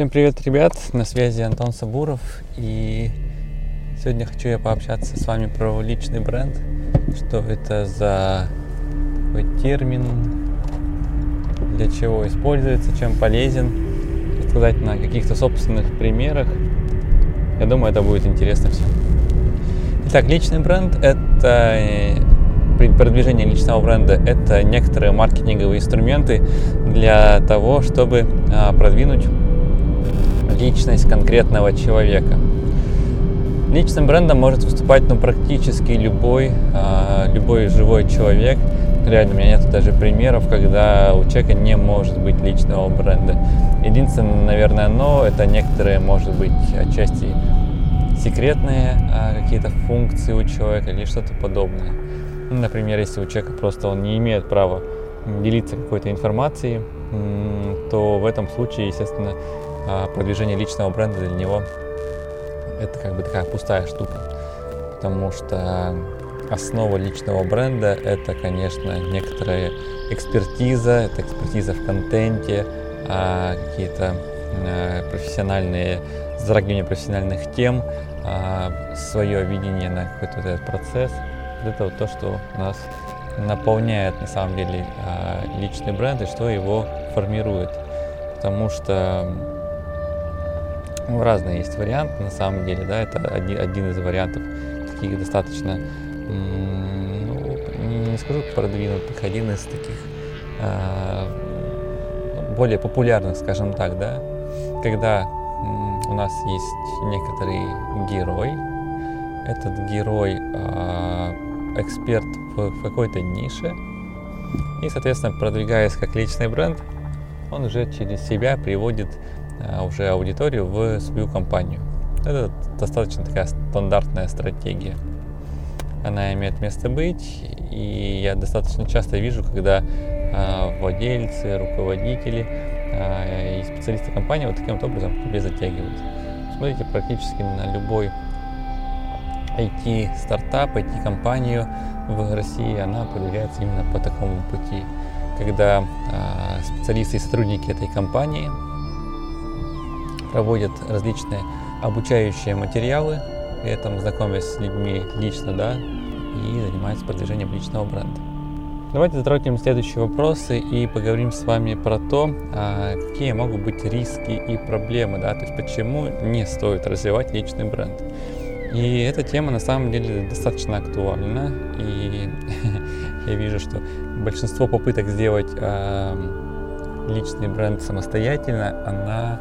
Всем привет, ребят! На связи Антон Сабуров. И сегодня хочу я пообщаться с вами про личный бренд. Что это за такой термин, для чего используется, чем полезен. Рассказать на каких-то собственных примерах. Я думаю, это будет интересно всем. Итак, личный бренд – это э, продвижение личного бренда – это некоторые маркетинговые инструменты для того, чтобы а, продвинуть личность конкретного человека. Личным брендом может выступать ну, практически любой, э, любой живой человек. Реально, у меня нет даже примеров, когда у человека не может быть личного бренда. Единственное, наверное, но это некоторые, может быть, отчасти секретные э, какие-то функции у человека или что-то подобное. Например, если у человека просто он не имеет права делиться какой-то информацией, то в этом случае, естественно, а, продвижение личного бренда для него это как бы такая пустая штука. Потому что основа личного бренда это, конечно, некоторая экспертиза, это экспертиза в контенте, а, какие-то а, профессиональные, затрагивание профессиональных тем, свое видение на какой-то вот этот процесс. Вот это вот то, что нас наполняет на самом деле личный бренд и что его формирует. Потому что ну, разные есть варианты, на самом деле, да, это один, один из вариантов таких достаточно, ну, не скажу продвинутых, один из таких э, более популярных, скажем так, да, когда у нас есть некоторый герой, этот герой э, эксперт в, в какой-то нише, и, соответственно, продвигаясь как личный бренд, он уже через себя приводит уже аудиторию в свою компанию. Это достаточно такая стандартная стратегия. Она имеет место быть, и я достаточно часто вижу, когда э, владельцы, руководители э, и специалисты компании вот таким вот образом к тебе затягивают. Смотрите практически на любой IT-стартап, IT-компанию в России, она продвигается именно по такому пути, когда специалисты и сотрудники этой компании проводят различные обучающие материалы, при этом знакомясь с людьми лично, да, и занимаются продвижением личного бренда. Давайте затронем следующие вопросы и поговорим с вами про то, а, какие могут быть риски и проблемы, да, то есть почему не стоит развивать личный бренд. И эта тема на самом деле достаточно актуальна, и я вижу, что большинство попыток сделать личный бренд самостоятельно, она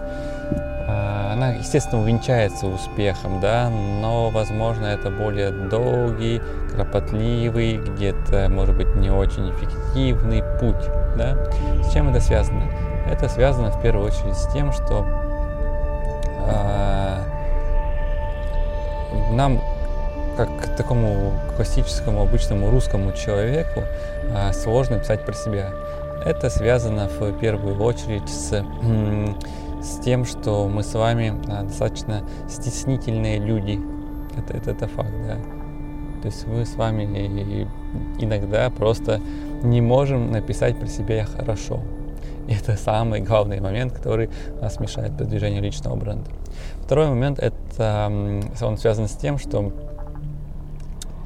она, естественно, увенчается успехом, да, но, возможно, это более долгий, кропотливый, где-то, может быть, не очень эффективный путь, да. С чем это связано? Это связано в первую очередь с тем, что э, нам, как такому классическому обычному русскому человеку, э, сложно писать про себя. Это связано в первую очередь с с тем, что мы с вами а, достаточно стеснительные люди. Это, это, это факт, да. То есть мы с вами иногда просто не можем написать про себя хорошо. И это самый главный момент, который нас мешает продвижению личного бренда. Второй момент, это он связан с тем, что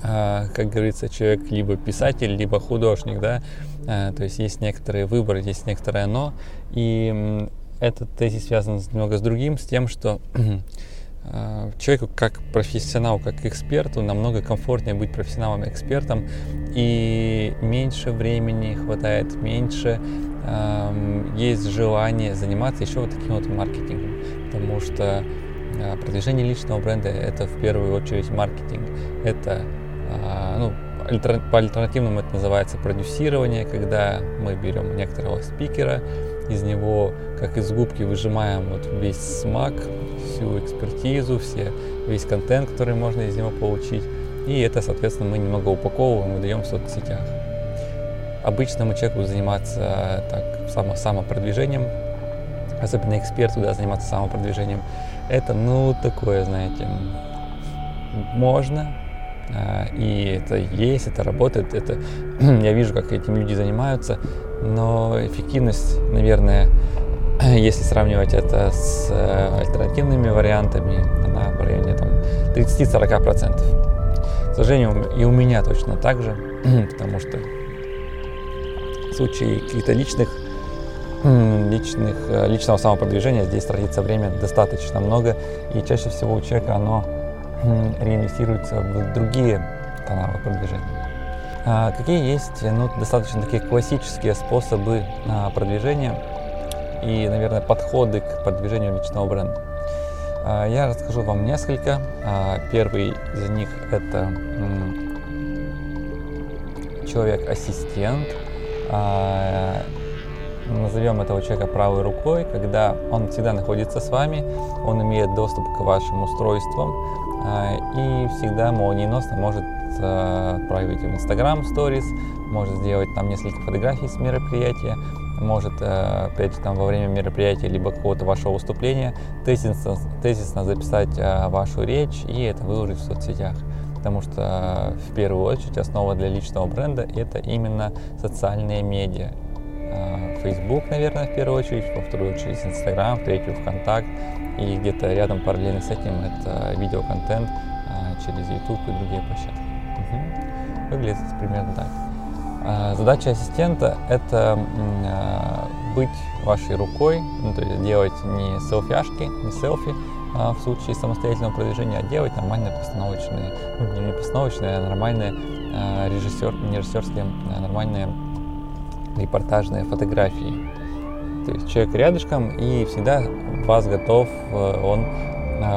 а, как говорится, человек либо писатель, либо художник, да, а, то есть есть некоторые выборы, есть некоторое но, и этот тезис связан немного с другим, с тем, что э, человеку как профессионалу, как эксперту намного комфортнее быть профессионалом-экспертом и меньше времени хватает, меньше э, есть желание заниматься еще вот таким вот маркетингом, потому что э, продвижение личного бренда это в первую очередь маркетинг, это э, ну, по альтернативному это называется продюсирование, когда мы берем некоторого спикера, из него, как из губки, выжимаем вот весь смак, всю экспертизу, все, весь контент, который можно из него получить. И это, соответственно, мы немного упаковываем и даем в соцсетях. Обычному человеку заниматься так, само, самопродвижением, особенно эксперту да, заниматься самопродвижением, это, ну, такое, знаете, можно, а, и это есть, это работает, это я вижу, как этим люди занимаются, но эффективность, наверное, если сравнивать это с э, альтернативными вариантами, она в районе там, 30-40%. К сожалению, и у меня точно так же, потому что в случае каких-то личных, личных, э, личного самопродвижения здесь тратится время достаточно много, и чаще всего у человека оно реинвестируется в другие каналы продвижения. А какие есть ну, достаточно такие классические способы а, продвижения и, наверное, подходы к продвижению личного бренда? А, я расскажу вам несколько. Первый из них это человек-ассистент. Назовем этого человека правой рукой, когда он всегда находится с вами, он имеет доступ к вашим устройствам и всегда молниеносно может отправить в Instagram Stories, может сделать там несколько фотографий с мероприятия, может, э, опять же, там во время мероприятия либо какого-то вашего выступления тезисно, тезисно записать э, вашу речь и это выложить в соцсетях. Потому что в первую очередь основа для личного бренда это именно социальные медиа. Э, Facebook, наверное, в первую очередь, во вторую очередь Instagram, в третью ВКонтакт. И где-то рядом параллельно с этим это видеоконтент через YouTube и другие площадки. Выглядит примерно так. А, задача ассистента – это а, быть вашей рукой, ну, то есть делать не селфяшки, не селфи а в случае самостоятельного продвижения, а делать нормальные постановочные, ну, не постановочные, а нормальные режиссер, не режиссерские, а нормальные репортажные фотографии. То есть человек рядышком и всегда вас готов э, он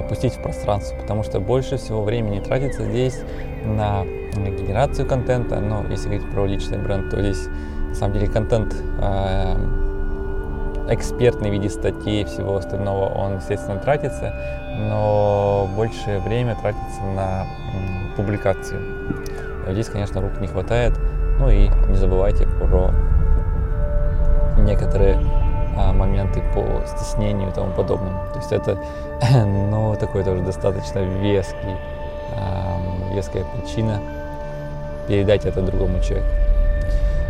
пустить в пространство, потому что больше всего времени тратится здесь на генерацию контента, но если говорить про личный бренд, то здесь на самом деле контент э, экспертный в виде статей и всего остального, он, естественно, тратится, но больше время тратится на публикацию. Здесь, конечно, рук не хватает. Ну и не забывайте про некоторые а, моменты по стеснению и тому подобному. То есть это, ну, такой тоже достаточно веский, а, веская причина передать это другому человеку.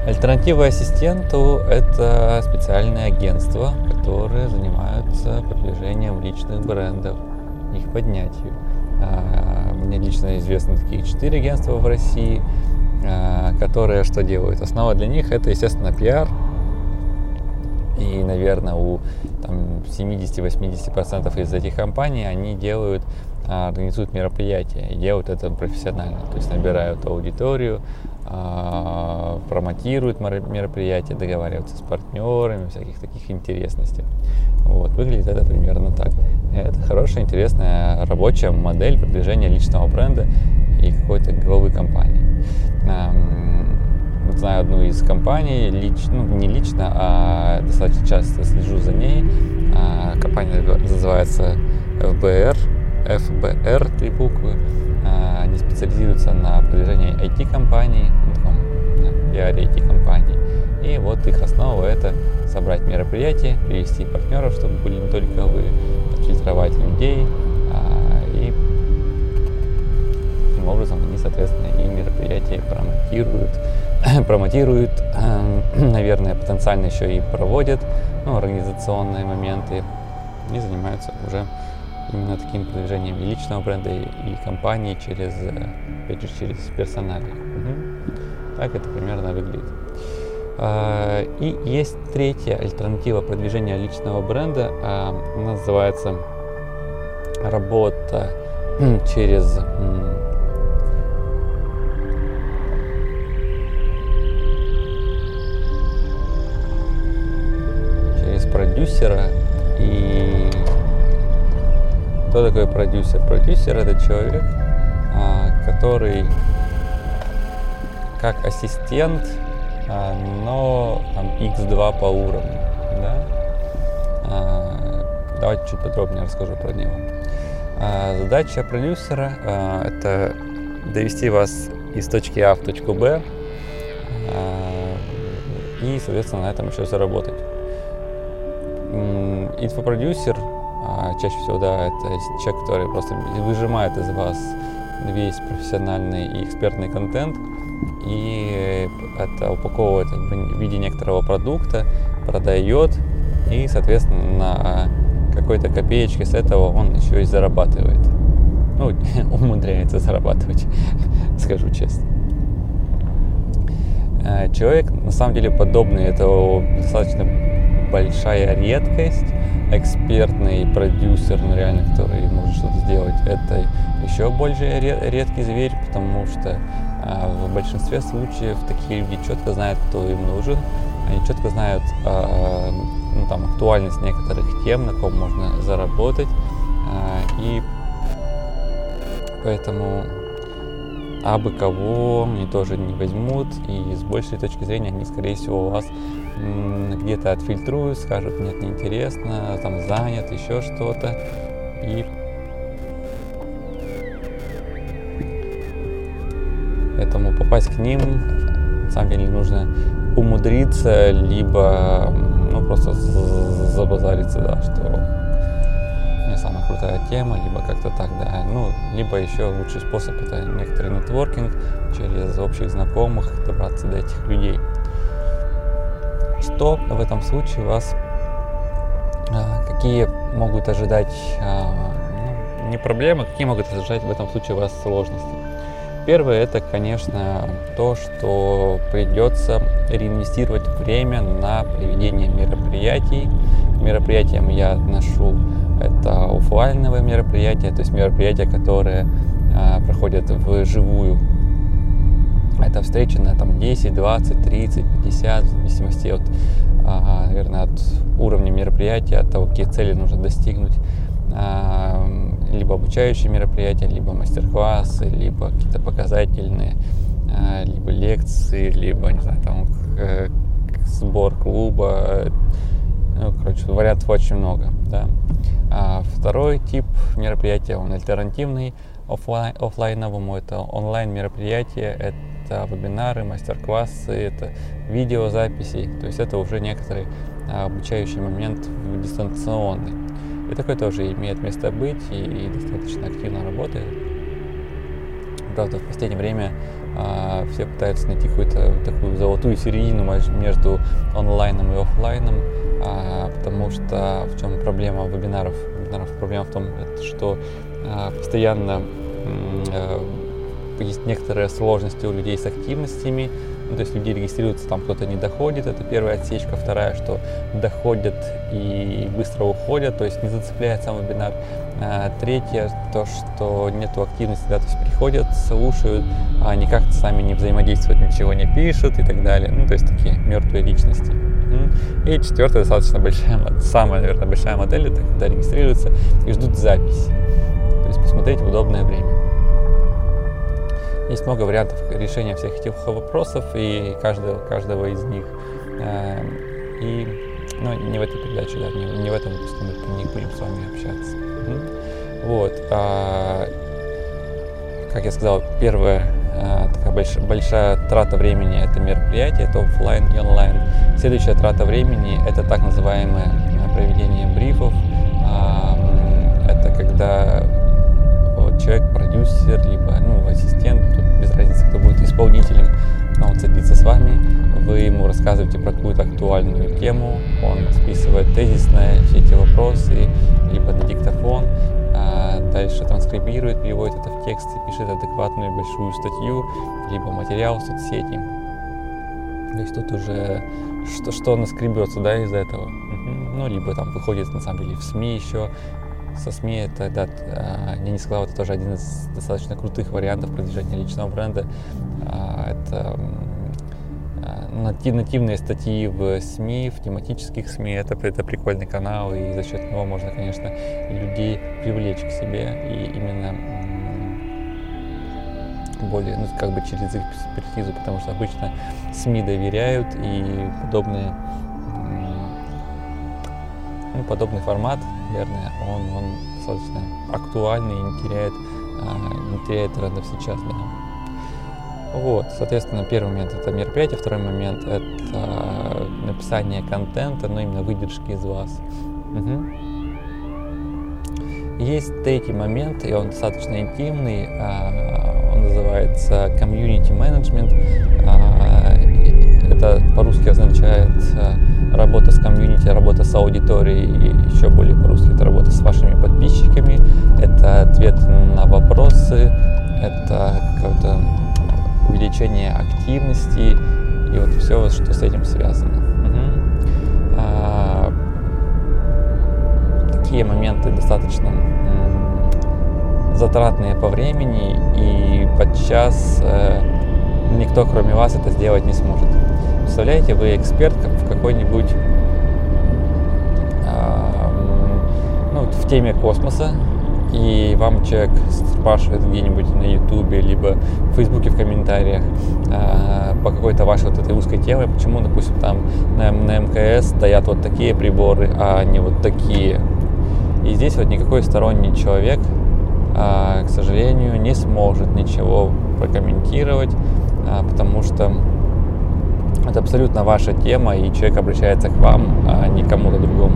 Альтернатива ассистенту – это специальные агентства, которые занимаются продвижением личных брендов, их поднятию. А, мне лично известны такие четыре агентства в России, а, которые что делают? Основа для них – это, естественно, пиар. И, наверное, у 70-80% из этих компаний они делают организуют мероприятия и делают это профессионально. То есть набирают аудиторию, а, промотируют мероприятия, договариваются с партнерами, всяких таких интересностей. Вот, выглядит это примерно так. Это хорошая, интересная рабочая модель продвижения личного бренда и какой-то главы компании. Знаю одну из компаний, лич, ну, не лично, а достаточно часто слежу за ней. А, компания называется FBR, FBR, три буквы. А, они специализируются на продвижении IT-компаний, пиаре IT-компаний. И вот их основа это собрать мероприятия, привести партнеров, чтобы были не только вы, фильтровать людей, а, и таким образом они, соответственно, и мероприятия промотируют, промотируют, наверное, потенциально еще и проводят ну, организационные моменты и занимаются уже именно таким продвижением и личного бренда, и, и компании через, э, опять же, через персонали. Угу. Так это примерно выглядит. А, и есть третья альтернатива продвижения личного бренда, а, она называется работа через через продюсера кто такой продюсер? Продюсер это человек, а, который как ассистент, а, но там x2 по уровню. Да? А, давайте чуть подробнее расскажу про него. Задача продюсера это довести вас из точки А в точку Б и, соответственно, на этом еще заработать. Инфопродюсер чаще всего, да, это человек, который просто выжимает из вас весь профессиональный и экспертный контент и это упаковывает в виде некоторого продукта, продает И, соответственно, на какой-то копеечке с этого он еще и зарабатывает. Ну, умудряется зарабатывать, скажу честно. Э, человек, на самом деле, подобный, это достаточно большая редкость. Экспертный продюсер, ну, реально, который может что-то сделать, это еще больше редкий зверь, потому что а, в большинстве случаев такие люди четко знают, кто им нужен, они четко знают а, ну, там, актуальность некоторых тем, на ком можно заработать, а, и поэтому абы кого они тоже не возьмут, и с большей точки зрения они, скорее всего, вас где-то отфильтруют, скажут, нет, неинтересно, там занят, еще что-то, и поэтому попасть к ним, на самом деле, нужно умудриться, либо ну, просто забазариться, да, что не самая крутая тема, либо как-то так, да. Ну, либо еще лучший способ это некоторый нетворкинг, через общих знакомых добраться до этих людей. Что в этом случае вас, а, какие могут ожидать, а, ну, не проблемы, какие могут ожидать в этом случае вас сложности? Первое это, конечно, то, что придется реинвестировать время на проведение мероприятий. К мероприятиям я отношу это офлайновые мероприятия, то есть мероприятия, которые а, проходят вживую. Это встречи на там, 10, 20, 30, 50, в зависимости от, а, наверное, от уровня мероприятия, от того, какие цели нужно достигнуть. А, либо обучающие мероприятия, либо мастер-классы, либо какие-то показательные, а, либо лекции, либо, не знаю, там, сбор клуба, ну, короче, вариантов очень много, да. А второй тип мероприятия, он альтернативный офлайн, офлайновому, это онлайн мероприятия, это вебинары, мастер-классы, это видеозаписи, то есть это уже некоторый а, обучающий момент дистанционный. И такой тоже имеет место быть и, и достаточно активно работает. Правда, в последнее время а, все пытаются найти какую-то такую золотую середину между онлайном и офлайном, а, потому что в чем проблема вебинаров? Вебинаров проблема в том, что а, постоянно а, есть некоторые сложности у людей с активностями, ну, то есть люди регистрируются, там кто-то не доходит, это первая отсечка. Вторая, что доходят и быстро уходят, то есть не зацепляет сам вебинар. А, третье, то, что нету активности, да, то есть приходят, слушают, а никак сами не взаимодействуют, ничего не пишут и так далее. Ну, то есть такие мертвые личности. И четвертая, достаточно большая, самая, наверное, большая модель, это когда регистрируются и ждут записи. То есть посмотреть в удобное время. Есть много вариантов решения всех этих вопросов и каждого, каждого из них. Эм, и ну, не в этой передаче, да, не, не в этом выпуске мы не будем с вами общаться. Вот. А, как я сказал, первая а, такая больш, большая трата времени это мероприятие, это офлайн и онлайн. Следующая трата времени это так называемое а, проведение брифов. А, это когда человек, продюсер, либо исполнителем, он садится с вами, вы ему рассказываете про какую-то актуальную тему, он списывает тезисные все эти вопросы, либо на диктофон, а дальше транскрибирует, переводит это в текст и пишет адекватную большую статью, либо материал в соцсети. То есть тут уже что, что наскребется, да, из этого. Ну, либо там выходит, на самом деле, в СМИ еще, со СМИ это, да, а, не сказал, это тоже один из достаточно крутых вариантов продвижения личного бренда. А, это а, нативные статьи в СМИ, в тематических СМИ, это, это прикольный канал, и за счет него можно, конечно, людей привлечь к себе, и именно более, ну, как бы через их экспертизу, потому что обычно СМИ доверяют, и подобные ну, подобный формат, наверное, он, он достаточно актуальный и не теряет, а, не теряет трендов сейчас, да. Вот, соответственно, первый момент это мероприятие, второй момент это написание контента, но именно выдержки из вас. Угу. Есть третий момент, и он достаточно интимный, а, он называется community management. С аудиторией и еще более по-русски это работа с вашими подписчиками, это ответ на вопросы, это какое-то увеличение активности и вот все, что с этим связано. Угу. А, такие моменты достаточно затратные по времени и подчас э, никто кроме вас это сделать не сможет. Представляете, вы эксперт в какой-нибудь ну, в теме космоса, и вам человек спрашивает где-нибудь на ютубе, либо в фейсбуке в комментариях э, по какой-то вашей вот этой узкой теме, почему, допустим, там на, на МКС стоят вот такие приборы, а не вот такие. И здесь вот никакой сторонний человек а, к сожалению, не сможет ничего прокомментировать, а, потому что это абсолютно ваша тема, и человек обращается к вам, а не кому-то другому.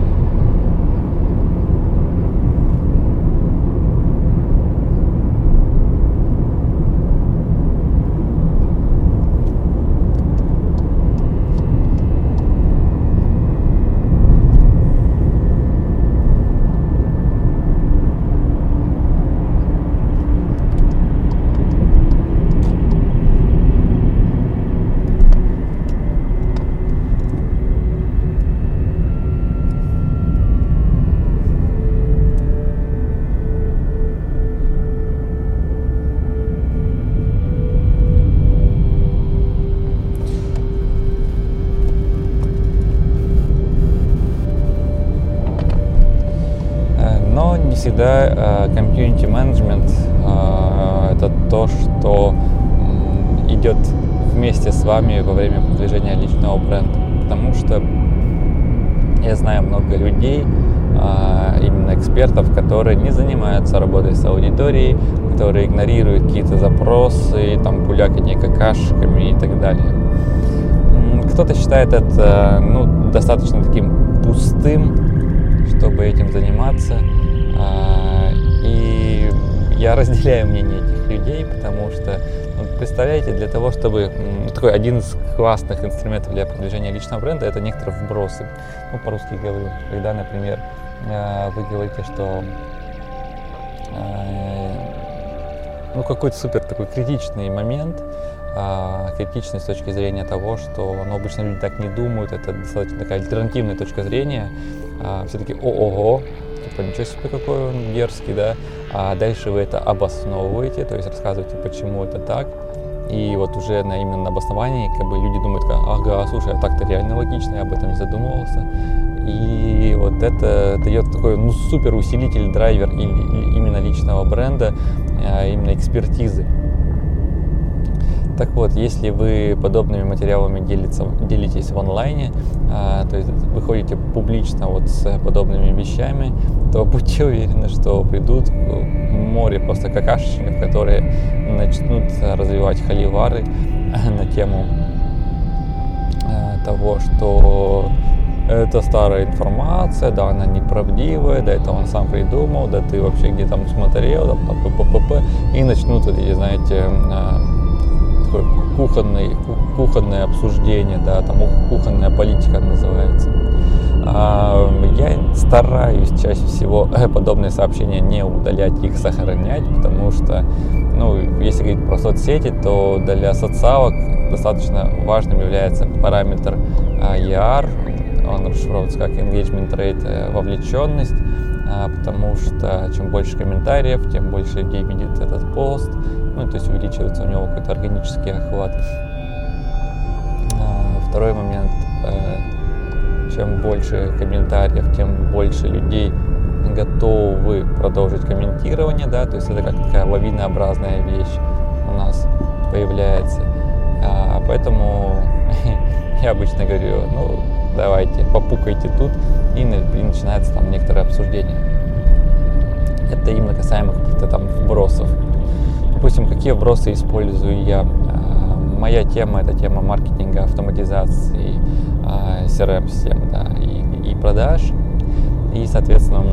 Всегда комьюнити менеджмент это то, что идет вместе с вами во время продвижения личного бренда. Потому что я знаю много людей, а, именно экспертов, которые не занимаются работой с аудиторией, которые игнорируют какие-то запросы, там, пуляканье какашками и так далее. Кто-то считает это ну, достаточно таким пустым, чтобы этим заниматься. А, и я разделяю мнение этих людей, потому что, ну, представляете, для того, чтобы такой один из классных инструментов для продвижения личного бренда, это некоторые вбросы. Ну, по-русски говорю, когда, например, а, вы говорите, что а, ну, какой-то супер такой критичный момент, критичный с точки зрения того, что ну, обычно люди так не думают, это достаточно такая альтернативная точка зрения, все-таки ого, типа, ничего себе какой он дерзкий, да, а дальше вы это обосновываете, то есть рассказываете, почему это так, и вот уже на именно обосновании как бы люди думают, ага, слушай, а так-то реально логично, я об этом не задумывался. И вот это дает такой ну, супер усилитель, драйвер именно личного бренда, а именно экспертизы. Так вот, если вы подобными материалами делится, делитесь в онлайне, а, то есть выходите публично вот с подобными вещами, то будьте уверены, что придут море просто какашечников, которые начнут развивать холивары на тему а, того, что это старая информация, да, она неправдивая, да, это он сам придумал, да, ты вообще где там смотрел, да, п -п -п -п, и начнут эти, знаете, такое кухонное, кухонное обсуждение, да, там кухонная политика называется. А, я стараюсь чаще всего подобные сообщения не удалять, их сохранять, потому что, ну, если говорить про соцсети, то для социалок достаточно важным является параметр ER, он расшифровывается как engagement rate, э, вовлеченность, а, потому что чем больше комментариев, тем больше людей видит этот пост, ну, то есть увеличивается у него какой-то органический охват. А, второй момент, э, чем больше комментариев, тем больше людей готовы продолжить комментирование, да, то есть это как такая лавинообразная вещь у нас появляется. А, поэтому я обычно говорю, ну, давайте, попукайте тут, и, и начинается там некоторое обсуждение. Это именно касаемо каких-то там вбросов. Допустим, какие вбросы использую я? А, моя тема это тема маркетинга, автоматизации, CRM-систем да, и, и продаж. И, соответственно,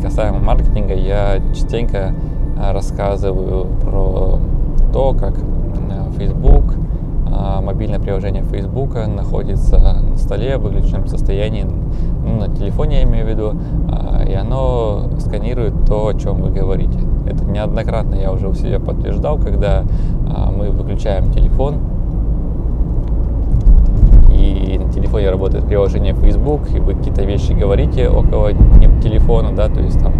касаемо маркетинга, я частенько а, рассказываю про то, как Facebook мобильное приложение Facebook находится на столе в выключенном состоянии, ну, на телефоне я имею в виду, и оно сканирует то, о чем вы говорите. Неоднократно я уже у себя подтверждал, когда а, мы выключаем телефон, и на телефоне работает приложение Facebook, и вы какие-то вещи говорите около телефона, да, то есть там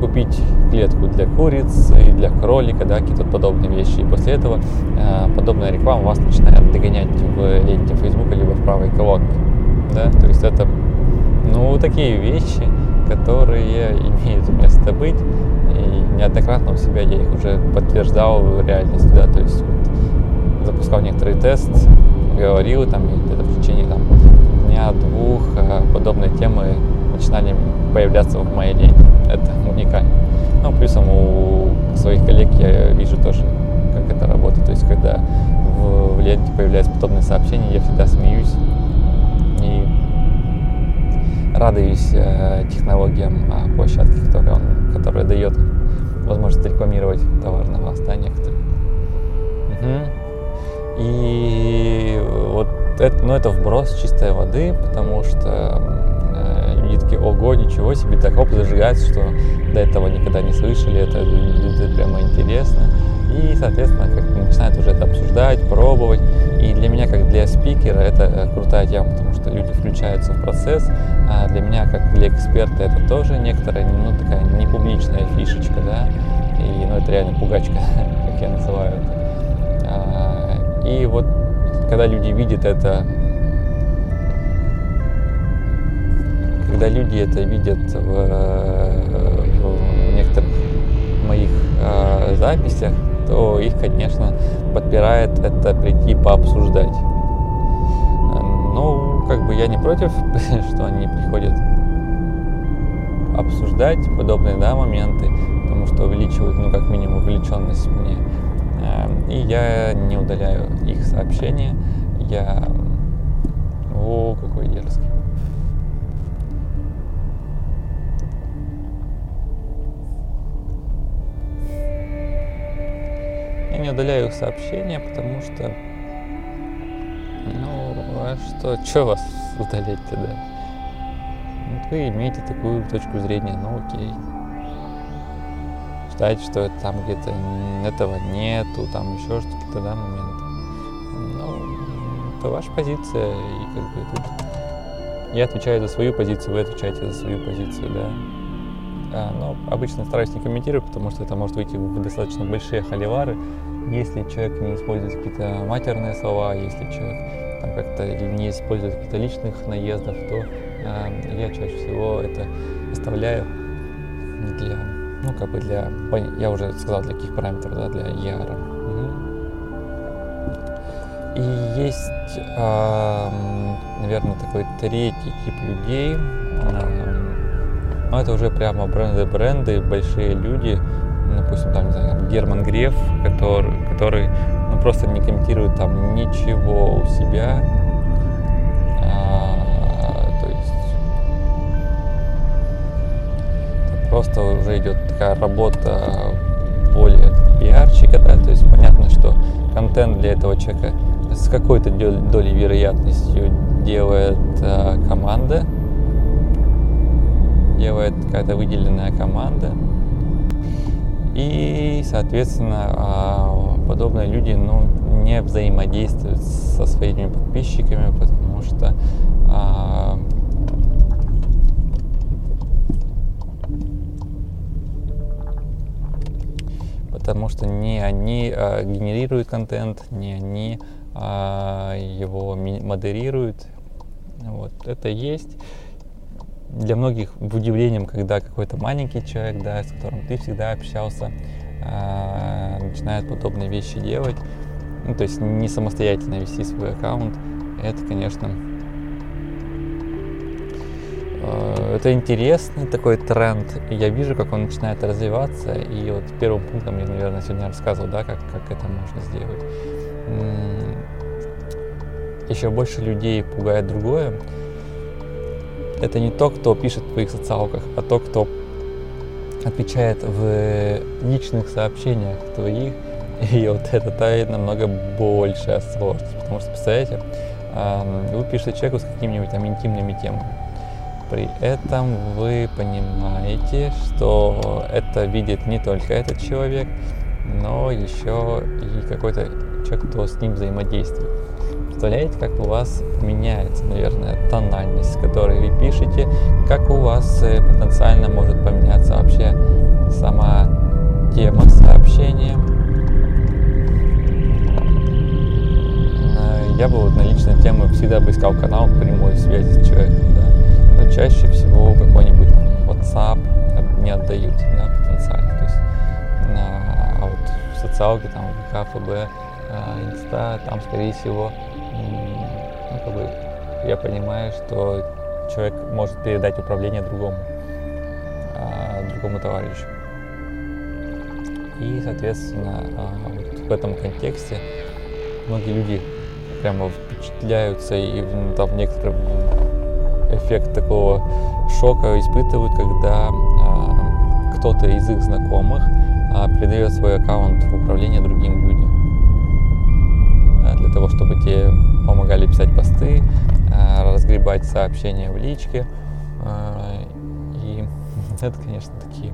купить клетку для куриц и для кролика, да, какие-то подобные вещи. И после этого э, подобная реклама вас начинает догонять в ленте Facebook либо в правой колонке. Да? То есть это ну, такие вещи, которые имеют место быть. И неоднократно у себя я их уже подтверждал в реальности. Да? То есть вот, запускал некоторый тест, говорил там где-то в течение там, дня-двух э, подобные темы начинали появляться в моей ленте. Это уникально. Ну, плюсом у своих коллег я вижу тоже, как это работает. То есть, когда в, в ленте появляются подобные сообщения, я всегда смеюсь и радуюсь э, технологиям э, площадки, которые он, которая дает возможность рекламировать товар на вас, да, некоторые. Угу. И вот это, ну, это вброс чистой воды, потому что люди такие, ого, ничего себе, так оп, зажигается, что до этого никогда не слышали, это, это прямо интересно. И, соответственно, как начинают уже это обсуждать, пробовать. И для меня, как для спикера, это э, крутая тема, потому что люди включаются в процесс. А для меня, как для эксперта, это тоже некоторая, ну, такая непубличная фишечка, да. И, ну, это реально пугачка, как я называю это. А, и вот, когда люди видят это когда люди это видят в, в некоторых моих э, записях, то их, конечно, подпирает это прийти пообсуждать. Ну, как бы я не против, что они приходят обсуждать подобные да, моменты, потому что увеличивают, ну, как минимум, увлеченность мне. Эм, и я не удаляю их сообщения. Я... О, не удаляю их сообщения, потому что... Ну, а что, что вас удалить-то, да? Вот вы имеете такую точку зрения, ну окей. Считаете, что это там где-то этого нету, там еще что-то, да, моменты. Ну, это ваша позиция, и как бы тут... Я отвечаю за свою позицию, вы отвечаете за свою позицию, да. А, но обычно стараюсь не комментировать, потому что это может выйти в достаточно большие холивары, если человек не использует какие-то матерные слова, если человек там как-то не использует каких-то личных наездов, то э, я чаще всего это оставляю для, ну как бы для, я уже сказал, для каких параметров, да, для ER. Угу. И есть, э, наверное, такой третий тип людей, э, но это уже прямо бренды-бренды, большие люди, допустим, там, не знаю, Герман Греф, который, который ну, просто не комментирует там ничего у себя. А, то есть просто уже идет такая работа более пиарщика, да, то есть понятно, что контент для этого человека с какой-то долей вероятностью делает а, команда, делает какая-то выделенная команда, и, соответственно, а, подобные люди ну, не взаимодействуют со своими подписчиками, потому что а, потому что не они а, генерируют контент, не они а, его модерируют. Вот это есть для многих удивлением, когда какой-то маленький человек, да, с которым ты всегда общался, э, начинает подобные вещи делать, ну, то есть не самостоятельно вести свой аккаунт, это, конечно, э, это интересный такой тренд, я вижу, как он начинает развиваться, и вот первым пунктом я, наверное, сегодня рассказывал, да, как, как это можно сделать. Еще больше людей пугает другое, это не то, кто пишет в твоих социалках, а то, кто отвечает в личных сообщениях твоих И вот это тает намного большая сложность. Потому что, представляете, вы пишете человеку с какими-нибудь там интимными темами. При этом вы понимаете, что это видит не только этот человек, но еще и какой-то человек, кто с ним взаимодействует. Представляете, как у вас меняется, наверное, тональность, с которой вы пишете, как у вас э, потенциально может поменяться вообще сама тема сообщения. Э, я бы вот на личной теме всегда бы искал канал прямой связи с человеком, да. Но чаще всего какой-нибудь WhatsApp не отдают, да, потенциально. То есть, а вот в социалке, там, ВК, ФБ, э, Инста, там, скорее всего, ну, как бы я понимаю, что человек может передать управление другому, а, другому товарищу. И, соответственно, а, вот в этом контексте многие люди прямо впечатляются и ну, там некоторый эффект такого шока испытывают, когда а, кто-то из их знакомых передает свой аккаунт в управление другим людям для того, чтобы те помогали писать посты, разгребать сообщения в личке. И это, конечно, такие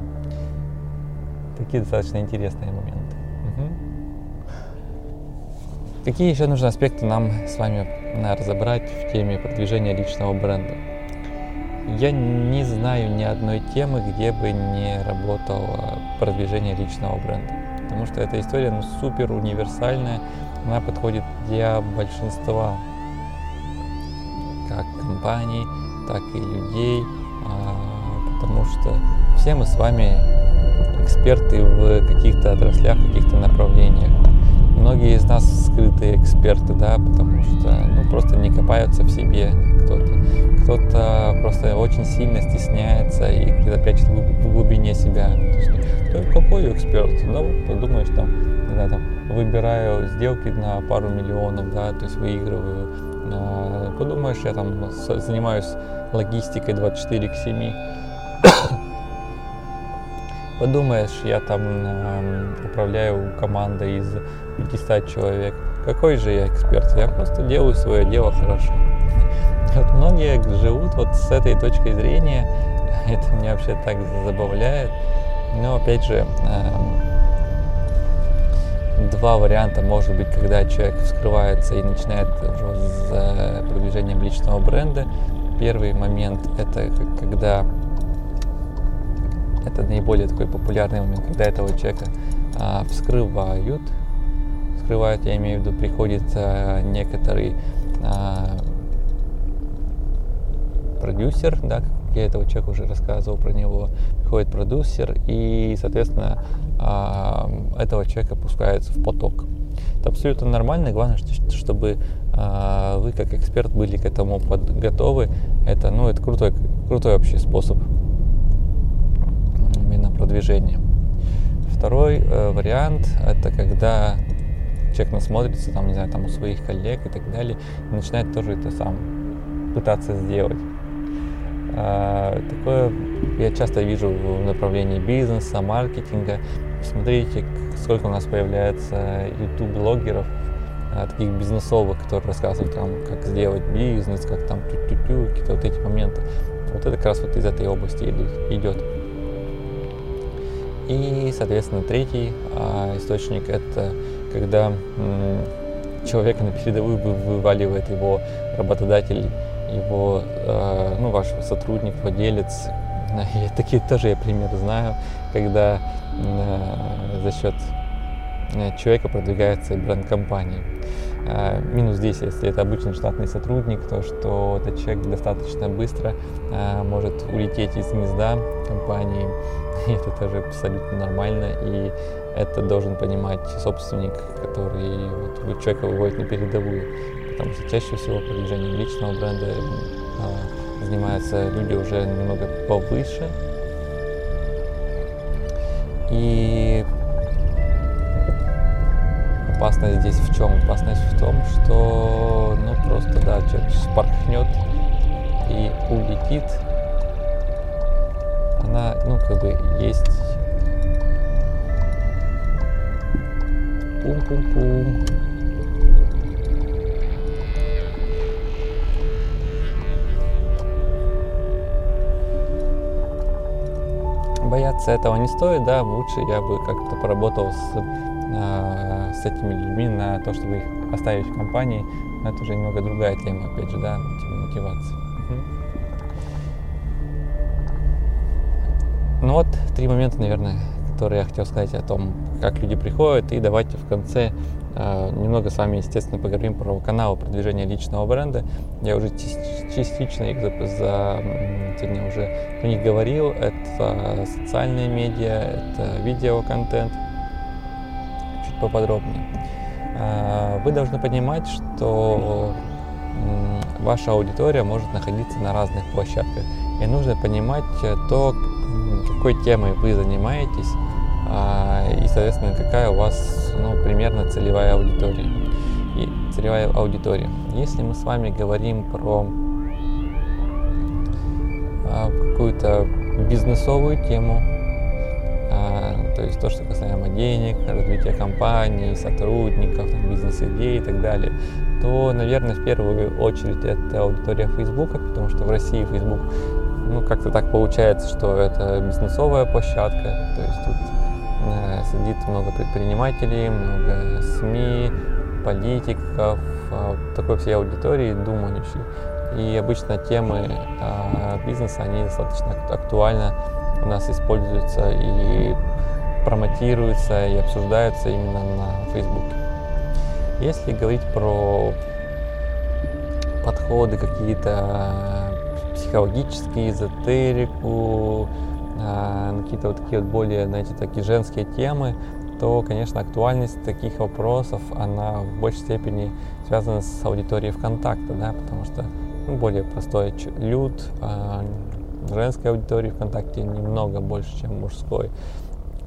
такие достаточно интересные моменты. Угу. Какие еще нужны аспекты нам с вами разобрать в теме продвижения личного бренда? Я не знаю ни одной темы, где бы не работало продвижение личного бренда. Потому что эта история ну, супер универсальная, она подходит для большинства как компаний, так и людей, а, потому что все мы с вами эксперты в каких-то отраслях, в каких-то направлениях. Многие из нас скрытые эксперты, да, потому что ну, просто не копаются в себе кто-то. Кто-то просто очень сильно стесняется и где-то прячет в глубине себя. То есть, какой эксперт? Ну, подумаешь, там, не знаю, там, выбираю сделки на пару миллионов, да, то есть выигрываю. А, подумаешь, я там занимаюсь логистикой 24 к 7 Подумаешь, я там э, управляю командой из 500 человек. Какой же я эксперт? Я просто делаю свое дело хорошо. Вот многие живут вот с этой точки зрения. Это меня вообще так забавляет. Но опять же, э, два варианта может быть, когда человек вскрывается и начинает уже с продвижением личного бренда. Первый момент это когда это наиболее такой популярный момент, когда этого человека а, вскрывают. Вскрывают, я имею в виду, приходит а, некоторый а, продюсер, да, как я этого человека уже рассказывал про него, приходит продюсер и, соответственно, а, этого человека пускается в поток. Это абсолютно нормально, главное, чтобы а, вы как эксперт были к этому готовы. Это, ну, это крутой, крутой вообще способ продвижения. Второй э, вариант – это когда человек насмотрится, там, не знаю, там у своих коллег и так далее, и начинает тоже это сам пытаться сделать. А, такое я часто вижу в направлении бизнеса, маркетинга. Посмотрите, сколько у нас появляется YouTube-блогеров, а, таких бизнесовых, которые рассказывают там, как сделать бизнес, как там тю-тю-тю, какие-то вот эти моменты. Вот это как раз вот из этой области идет. И, соответственно, третий а, источник – это когда человека на передовую вываливает его работодатель, его, э, ну, ваш сотрудник, владелец. И такие тоже я примеры знаю, когда э, за счет э, человека продвигается бренд компании. Минус здесь, если это обычный штатный сотрудник, то что этот человек достаточно быстро может улететь из гнезда компании, и это тоже абсолютно нормально, и это должен понимать собственник, который вот, человека выводит на передовую, что чаще всего продвижением личного бренда э, занимаются люди уже немного повыше, и опасность здесь в чем? Опасность в том, что ну просто да, человек спорхнет и улетит. Она, ну, как бы есть Пум-пум-пум. Бояться этого не стоит, да, лучше я бы как-то поработал с, э, с этими людьми на то, чтобы их оставить в компании, но это уже немного другая тема, опять же, да, мотивация. Ну вот три момента, наверное, которые я хотел сказать о том, как люди приходят, и давайте в конце э, немного с вами, естественно, поговорим про каналы продвижения личного бренда. Я уже частично их за, за, сегодня уже про них говорил. Это социальные медиа, это видеоконтент. Чуть поподробнее. Э, вы должны понимать, что э, ваша аудитория может находиться на разных площадках. И нужно понимать то, какой темой вы занимаетесь, и, соответственно, какая у вас ну, примерно целевая аудитория. И целевая аудитория. Если мы с вами говорим про а, какую-то бизнесовую тему, а, то есть то, что касаемо денег, развития компании, сотрудников, бизнес-идей и так далее, то, наверное, в первую очередь это аудитория Фейсбука, потому что в России Facebook, ну, как-то так получается, что это бизнесовая площадка, то есть тут сидит много предпринимателей, много СМИ, политиков, а, такой всей аудитории думающей. И обычно темы э, бизнеса, они достаточно актуально у нас используются и промотируются и обсуждаются именно на Фейсбуке. Если говорить про подходы какие-то психологические, эзотерику, на какие-то вот такие вот более, знаете, такие женские темы, то, конечно, актуальность таких вопросов, она в большей степени связана с аудиторией ВКонтакта, да, потому что ну, более простой люд, а женской аудитории ВКонтакте немного больше, чем мужской.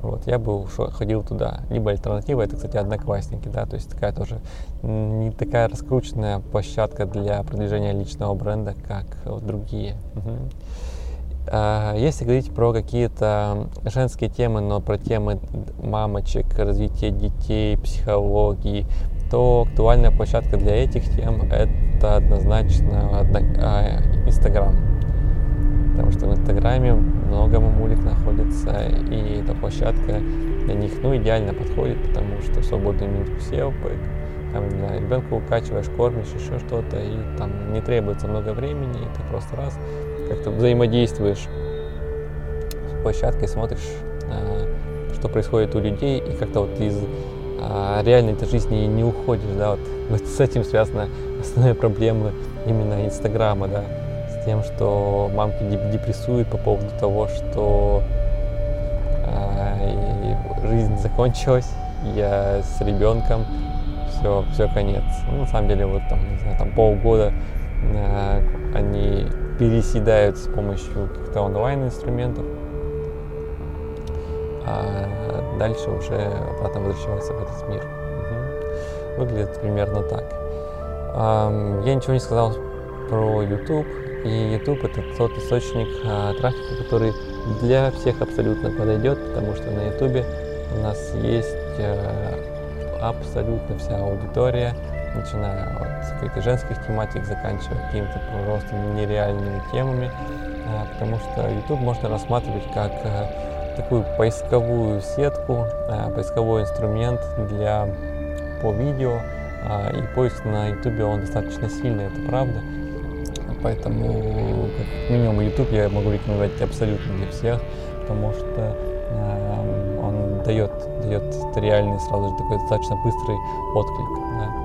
Вот, я бы ушел, ходил туда. Либо альтернатива, это, кстати, одноклассники, да, то есть такая тоже не такая раскрученная площадка для продвижения личного бренда, как вот другие. Угу. А, если говорить про какие-то женские темы, но про темы мамочек, развития детей, психологии, то актуальная площадка для этих тем это однозначно а, Инстаграм. Потому что в Инстаграме много мамулек находится, и эта площадка для них ну, идеально подходит, потому что в свободную минутку сел, там, не знаю, ребенка укачиваешь, кормишь, еще что-то, и там не требуется много времени, и ты просто раз как-то взаимодействуешь с площадкой, смотришь, а, что происходит у людей, и как-то вот из а, реальной этой жизни не уходишь, да, вот, вот с этим связана основная проблема именно Инстаграма, да, с тем, что мамки депрессуют по поводу того, что э, жизнь закончилась, я с ребенком, все, все конец. Ну, на самом деле, вот там, не знаю, там полгода э, они переседают с помощью каких-то онлайн-инструментов, а дальше уже обратно возвращаются в этот мир. Угу. Выглядит примерно так. Я ничего не сказал про YouTube, и YouTube это тот источник а, трафика, который для всех абсолютно подойдет, потому что на YouTube у нас есть а, абсолютно вся аудитория, начиная от каких-то женских тематик, заканчивая какими-то просто нереальными темами, а, потому что YouTube можно рассматривать как э, такую поисковую сетку, э, поисковой инструмент для по видео, и поиск на YouTube он достаточно сильный, это правда. Поэтому, как минимум, YouTube я могу рекомендовать абсолютно для всех, потому что э, он дает, дает реальный сразу же такой достаточно быстрый отклик. Да.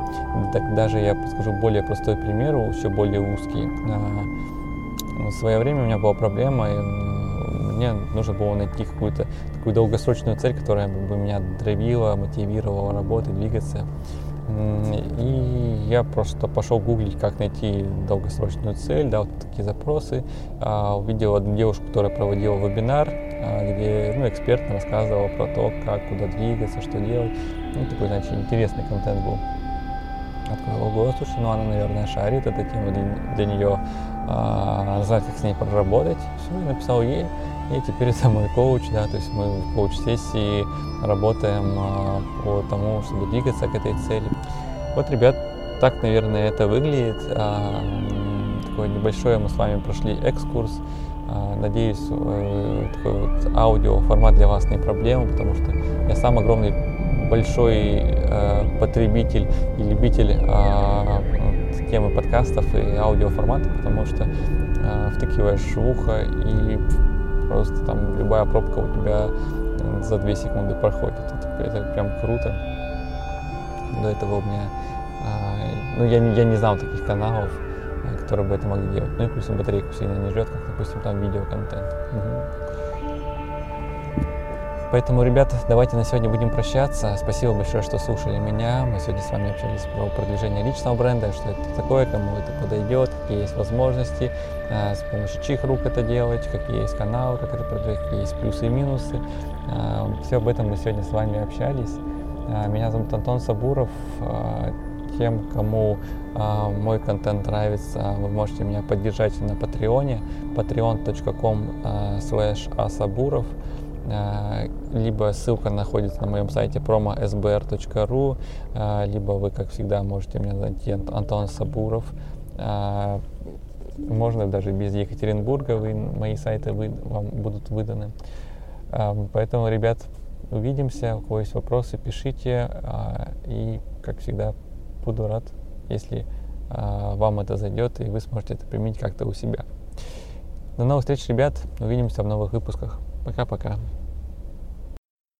Так даже я подскажу более простой пример, еще более узкий. А, в свое время у меня была проблема, и мне нужно было найти какую-то такую долгосрочную цель, которая бы меня дровила, мотивировала работать, двигаться. И я просто пошел гуглить, как найти долгосрочную цель, да, вот такие запросы. А, увидел одну девушку, которая проводила вебинар, а, где ну, эксперт рассказывал про то, как, куда двигаться, что делать. Ну, такой, значит, интересный контент был. Открыл, ого, слушай, ну она, наверное, шарит, эта тема для, для нее, а, знает, как с ней проработать. Все, я написал ей, И теперь это мой коуч, да, то есть мы в коуч-сессии работаем а, по тому, чтобы двигаться к этой цели. Вот, ребят, так, наверное, это выглядит. А, такой небольшой мы с вами прошли экскурс. Надеюсь, э, такой вот аудио формат для вас не проблема, потому что я сам огромный большой э, потребитель и любитель э, темы подкастов и аудиоформата, потому что э, втыкиваешь в ухо и просто там любая пробка у тебя за 2 секунды проходит. Это, это прям круто. До этого у меня, э, ну я, я не знал таких каналов, которые бы это могли делать. Ну и плюс батарейку сильно не жрет, как, допустим, там видеоконтент. Угу. Поэтому, ребята, давайте на сегодня будем прощаться. Спасибо большое, что слушали меня. Мы сегодня с вами общались про продвижение личного бренда, что это такое, кому это подойдет, какие есть возможности, э, с помощью чьих рук это делать, какие есть каналы, как это продвигать, какие есть плюсы и минусы. Э, все об этом мы сегодня с вами общались. Э, меня зовут Антон Сабуров. Тем, кому мой контент нравится, вы можете меня поддержать на Патреоне patreon.com slash asabуров. Э, либо ссылка находится на моем сайте promo.sbr.ru, э, либо вы, как всегда, можете меня найти Антон Сабуров. Э, можно даже без Екатеринбурга, вы, мои сайты вы, вам будут выданы. Поэтому, ребят, увидимся. У кого есть вопросы, пишите. И, как всегда, буду рад, если вам это зайдет, и вы сможете это применить как-то у себя. До новых встреч, ребят. Увидимся в новых выпусках. Пока-пока.